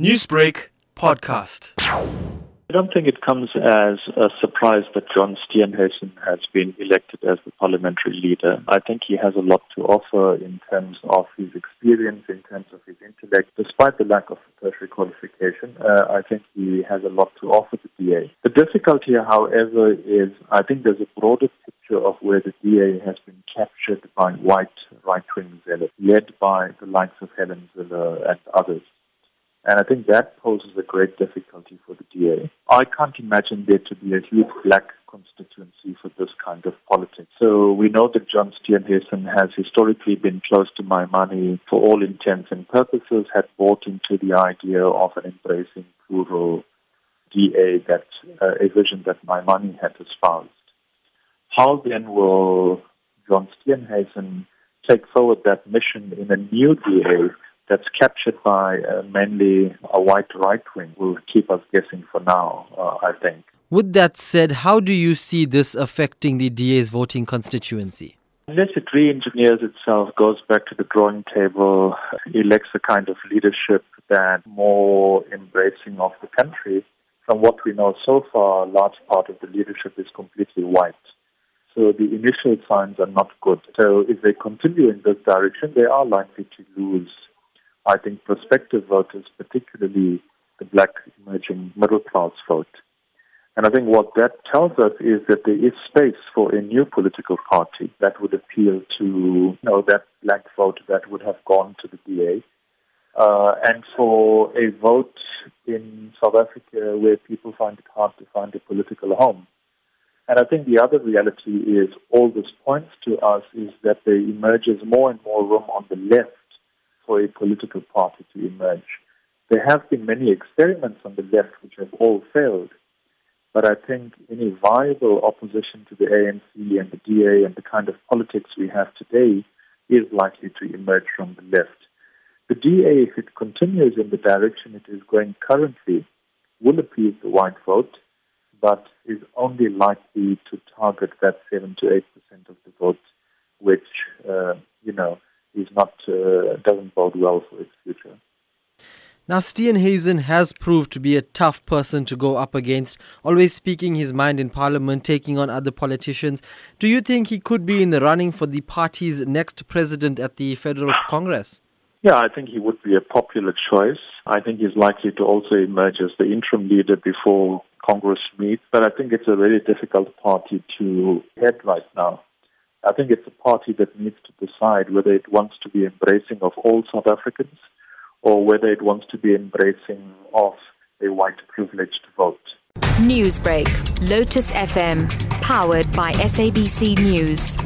Newsbreak podcast. I don't think it comes as a surprise that John Steenhuisen has been elected as the parliamentary leader. I think he has a lot to offer in terms of his experience, in terms of his intellect. Despite the lack of tertiary qualification, uh, I think he has a lot to offer the DA. The difficulty, however, is I think there's a broader picture of where the DA has been captured by white right-wing zealots, led by the likes of Helen Zille and others. And I think that poses a great difficulty for the DA. I can't imagine there to be a huge black constituency for this kind of politics. So we know that John Steenhuisen has historically been close to Maimane for all intents and purposes, had bought into the idea of an embracing plural DA, that uh, a vision that Maimane had espoused. How then will John Steenhuisen take forward that mission in a new DA that's captured by uh, mainly a white right wing will keep us guessing for now, uh, I think. With that said, how do you see this affecting the DA's voting constituency? Unless it re engineers itself, goes back to the drawing table, elects a kind of leadership that more embracing of the country. From what we know so far, a large part of the leadership is completely white. So the initial signs are not good. So if they continue in this direction, they are likely to lose I think prospective voters, particularly the black emerging middle class vote. And I think what that tells us is that there is space for a new political party that would appeal to you know, that black vote that would have gone to the DA. Uh, and for a vote in South Africa where people find it hard to find a political home. And I think the other reality is all this points to us is that there emerges more and more room on the left for a political party to emerge. There have been many experiments on the left which have all failed, but I think any viable opposition to the ANC and the DA and the kind of politics we have today is likely to emerge from the left. The DA, if it continues in the direction it is going currently, will appease the white vote, but is only likely to target that 7 to 8% of the vote, which, uh, you know, is not uh, doesn't bode well for its future. Now, Steen Steenhuisen has proved to be a tough person to go up against, always speaking his mind in Parliament, taking on other politicians. Do you think he could be in the running for the party's next president at the Federal Congress? Yeah, I think he would be a popular choice. I think he's likely to also emerge as the interim leader before Congress meets, but I think it's a very difficult party to head right now. I think it's a party that needs to decide whether it wants to be embracing of all South Africans or whether it wants to be embracing of a white privileged vote. Newsbreak, Lotus FM, powered by SABC News.